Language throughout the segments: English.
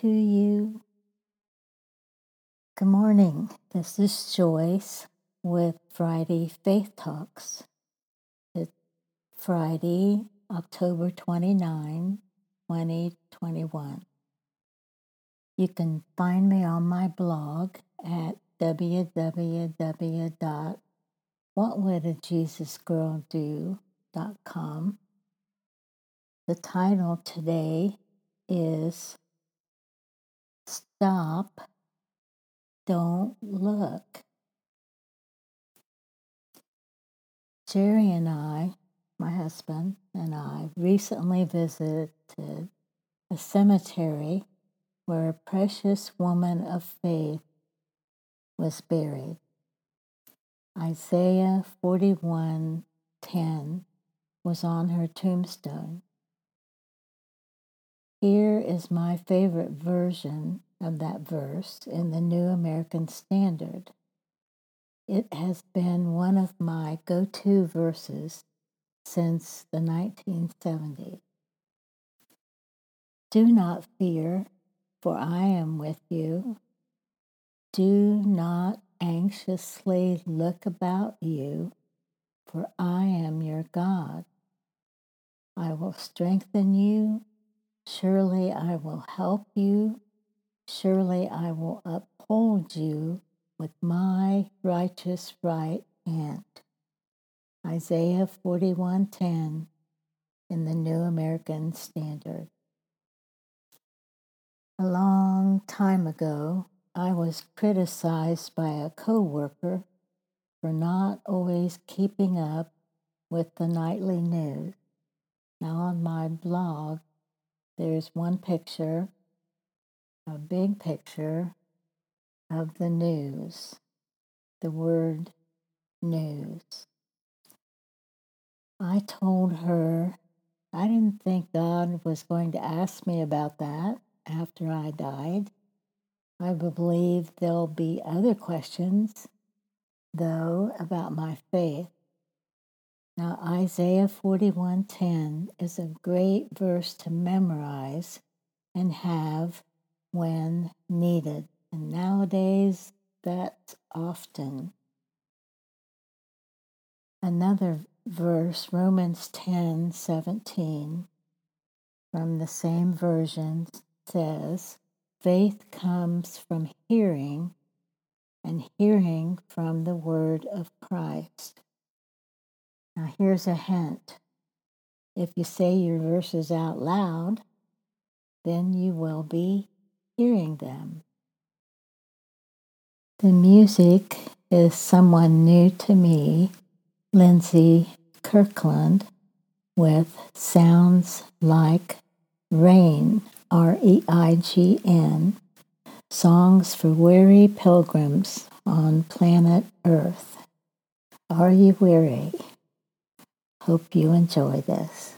to you. Good morning. This is Joyce with Friday Faith Talks. It's Friday, October 29, 2021. You can find me on my blog at www.whatwouldajjesusgirldo.com. The title today is Stop, Don't Look. Jerry and I, my husband and I, recently visited a cemetery where a precious woman of faith was buried. Isaiah 41:10 was on her tombstone. Here is my favorite version of that verse in the New American Standard. It has been one of my go to verses since the 1970s. Do not fear, for I am with you. Do not anxiously look about you, for I am your God. I will strengthen you Surely I will help you. Surely I will uphold you with my righteous right hand. Isaiah 41:10 in the New American Standard. A long time ago, I was criticized by a coworker for not always keeping up with the nightly news. Now on my blog, there's one picture, a big picture of the news, the word news. I told her I didn't think God was going to ask me about that after I died. I believe there'll be other questions, though, about my faith. Now Isaiah 41:10 is a great verse to memorize and have when needed. And nowadays that's often. Another verse, Romans 10:17 from the same version says, faith comes from hearing and hearing from the word of Christ. Now, here's a hint if you say your verses out loud, then you will be hearing them. The music is someone new to me, Lindsay Kirkland, with Sounds Like Rain, R E I G N, songs for weary pilgrims on planet Earth. Are you weary? Hope you enjoy this.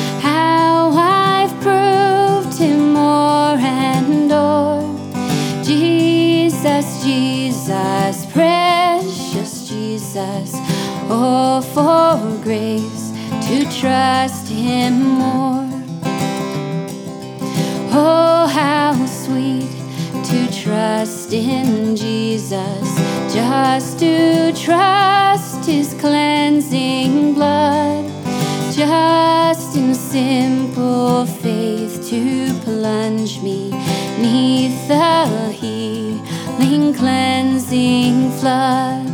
oh, for grace to trust him more. Oh, how sweet to trust in Jesus, just to trust his cleansing blood, just in simple faith to plunge me neath the healing, cleansing flood.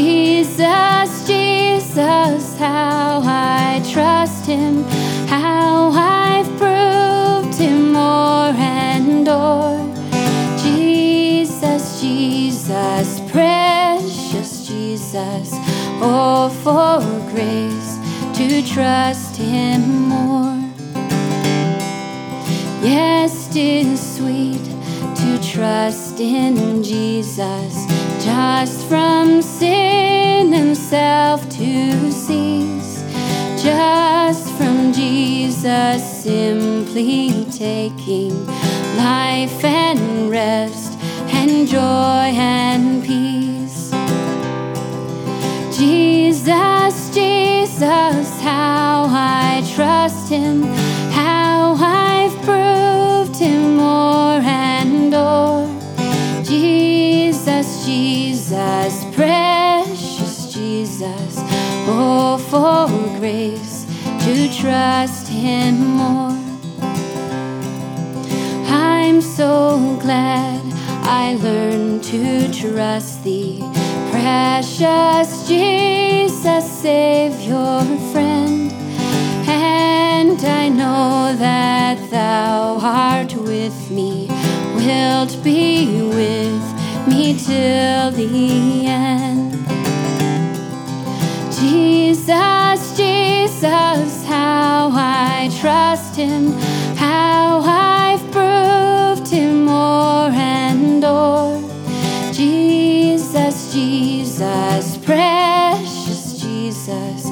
Jesus, Jesus, how I trust him, how I've proved him more and more. Jesus, Jesus, precious Jesus, Oh, for grace to trust Him more. Yes, tis sweet trust in Jesus, just from sin and self to cease, just from Jesus simply taking life and rest and joy and peace. Jesus, Jesus, how I trust Him, for grace to trust Him more. I'm so glad I learned to trust Thee, precious Jesus, Savior, friend. And I know that Thou art with me, wilt be with me till the Jesus, how I trust Him, how I've proved Him more and more. Jesus, Jesus, precious Jesus,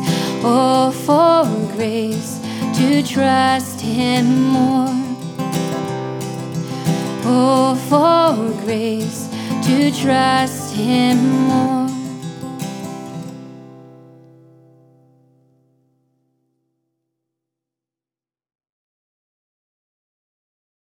oh, for grace to trust Him more. Oh, for grace to trust Him more.